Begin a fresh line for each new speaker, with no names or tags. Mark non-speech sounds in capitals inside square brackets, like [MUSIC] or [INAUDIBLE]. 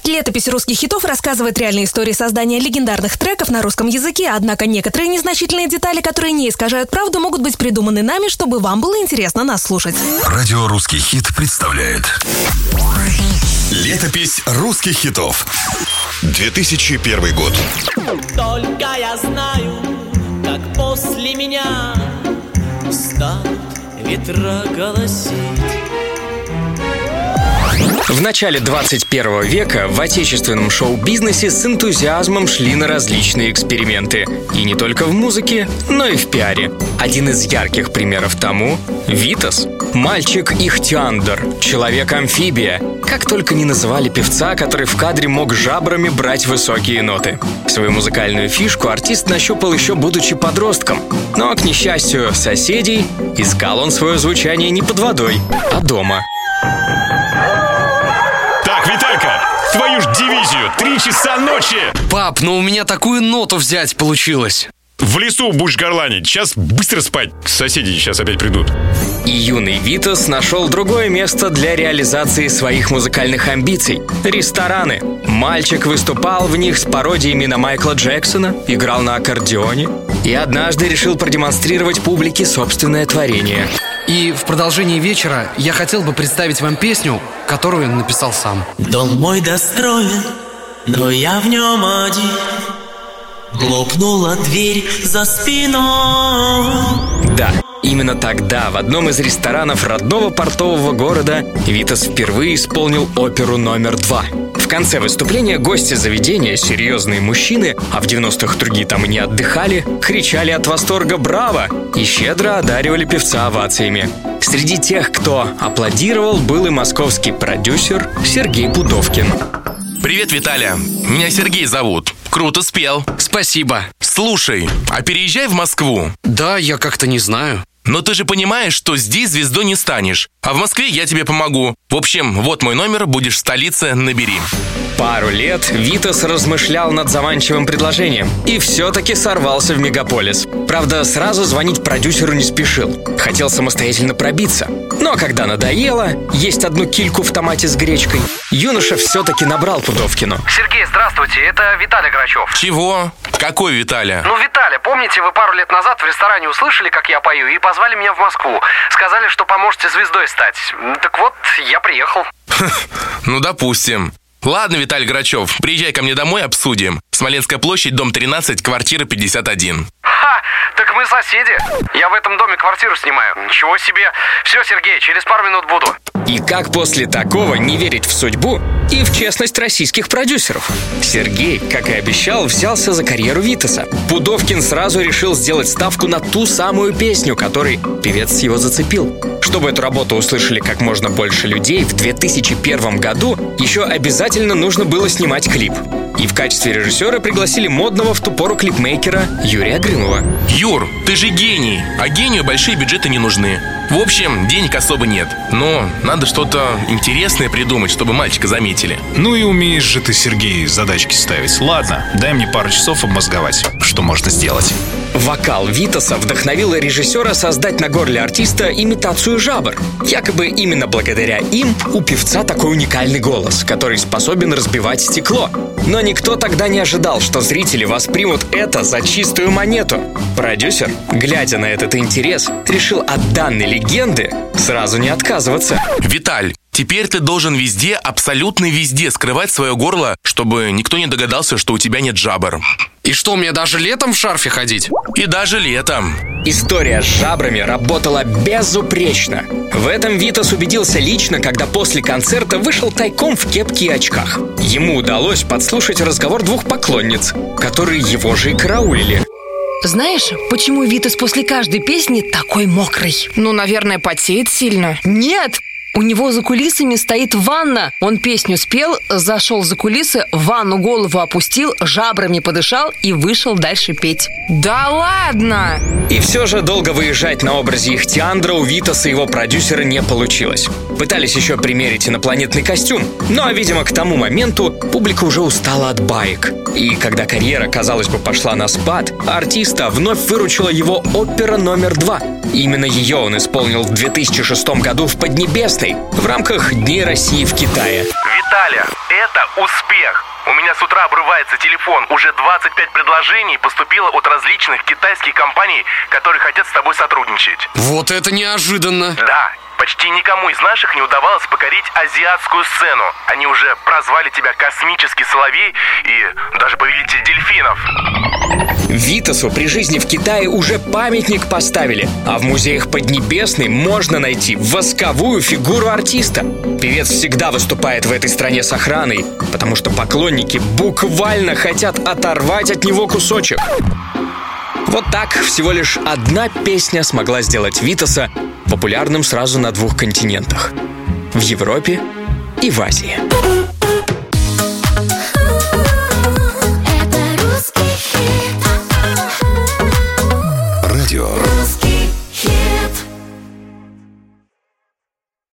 Проект «Летопись русских хитов» рассказывает реальные истории создания легендарных треков на русском языке, однако некоторые незначительные детали, которые не искажают правду, могут быть придуманы нами, чтобы вам было интересно нас слушать.
Радио «Русский хит» представляет. Летопись русских хитов. 2001 год.
Только я знаю, как после меня Станут ветра голосить
В начале 21 века в отечественном шоу-бизнесе с энтузиазмом шли на различные эксперименты. И не только в музыке, но и в пиаре. Один из ярких примеров тому — Витас. Мальчик Ихтиандр, человек-амфибия. Как только не называли певца, который в кадре мог жабрами брать высокие ноты. Свою музыкальную фишку артист нащупал еще будучи подростком. Но, к несчастью соседей, искал он свое звучание не под водой, а дома.
Твою ж дивизию, три часа ночи!
Пап, ну у меня такую ноту взять получилось.
В лесу будешь горланить, сейчас быстро спать, соседи сейчас опять придут.
И юный Витас нашел другое место для реализации своих музыкальных амбиций – рестораны. Мальчик выступал в них с пародиями на Майкла Джексона, играл на аккордеоне и однажды решил продемонстрировать публике собственное творение.
И в продолжении вечера я хотел бы представить вам песню, которую написал сам.
Дом мой достроен, но я в нем один. Хлопнула дверь за спиной.
Да, именно тогда в одном из ресторанов родного портового города Витас впервые исполнил оперу номер два. В конце выступления гости заведения, серьезные мужчины, а в 90-х другие там и не отдыхали, кричали от восторга «Браво!» и щедро одаривали певца овациями. Среди тех, кто аплодировал, был и московский продюсер Сергей Пудовкин.
Привет, Виталя. Меня Сергей зовут. Круто спел.
Спасибо.
Слушай, а переезжай в Москву.
Да, я как-то не знаю.
Но ты же понимаешь, что здесь звездой не станешь. А в Москве я тебе помогу. В общем, вот мой номер, будешь в столице, набери.
Пару лет Витас размышлял над заманчивым предложением и все-таки сорвался в мегаполис. Правда, сразу звонить продюсеру не спешил. Хотел самостоятельно пробиться. Но когда надоело есть одну кильку в томате с гречкой, юноша все-таки набрал Пудовкину.
Сергей, здравствуйте, это Виталий Грачев.
Чего? Какой Виталя?
Ну, Виталя, помните, вы пару лет назад в ресторане услышали, как я пою, и позвали меня в Москву. Сказали, что поможете звездой стать. Так вот, я приехал. [LAUGHS]
Ну, допустим. Ладно, Виталий Грачев, приезжай ко мне домой, обсудим. Смоленская площадь, дом 13, квартира 51.
Ха, так мы соседи. Я в этом доме квартиру снимаю. Ничего себе. Все, Сергей, через пару минут буду.
И как после такого не верить в судьбу и в честность российских продюсеров? Сергей, как и обещал, взялся за карьеру Витаса. Пудовкин сразу решил сделать ставку на ту самую песню, которой певец его зацепил. Чтобы эту работу услышали как можно больше людей, в 2001 году еще обязательно нужно было снимать клип. И в качестве режиссера пригласили модного в ту пору клипмейкера Юрия Грымова.
Юр, ты же гений, а гению большие бюджеты не нужны. В общем, денег особо нет. Но надо что-то интересное придумать, чтобы мальчика заметили.
Ну и умеешь же ты, Сергей, задачки ставить. Ладно, дай мне пару часов обмозговать, что можно сделать.
Вокал Витаса вдохновил режиссера создать на горле артиста имитацию жабр. Якобы именно благодаря им у певца такой уникальный голос, который способен разбивать стекло. Но никто тогда не ожидал, что зрители воспримут это за чистую монету. Продюсер, глядя на этот интерес, решил от данной легенды сразу не отказываться.
Виталь, теперь ты должен везде, абсолютно везде скрывать свое горло, чтобы никто не догадался, что у тебя нет жабр.
И что, мне даже летом в шарфе ходить?
И даже летом.
История с жабрами работала безупречно. В этом Витас убедился лично, когда после концерта вышел тайком в кепке и очках. Ему удалось подслушать разговор двух поклонниц, которые его же и караулили.
Знаешь, почему Витас после каждой песни такой мокрый?
Ну, наверное, потеет сильно.
Нет! У него за кулисами стоит ванна. Он песню спел, зашел за кулисы, в ванну голову опустил, жабрами подышал и вышел дальше петь.
Да ладно!
И все же долго выезжать на образе Ихтиандра у Витаса и его продюсера не получилось. Пытались еще примерить инопланетный костюм, но, видимо, к тому моменту публика уже устала от баек. И когда карьера, казалось бы, пошла на спад, артиста вновь выручила его опера номер два. Именно ее он исполнил в 2006 году в Поднебесной в рамках Дней России в Китае.
Виталя,
это успех. У меня с утра обрывается телефон. Уже 25 предложений поступило от различных китайских компаний, которые хотят с тобой сотрудничать.
Вот это неожиданно.
Да, почти никому из наших не удавалось покорить азиатскую сцену. Они уже прозвали тебя космический соловей и даже повелитель дельфинов.
Витасу при жизни в Китае уже памятник поставили, а в музеях Поднебесной можно найти восковую фигуру артиста. Певец всегда выступает в этой стране с охраной, потому что поклонники буквально хотят оторвать от него кусочек. Вот так всего лишь одна песня смогла сделать Витаса популярным сразу на двух континентах – в Европе и в Азии.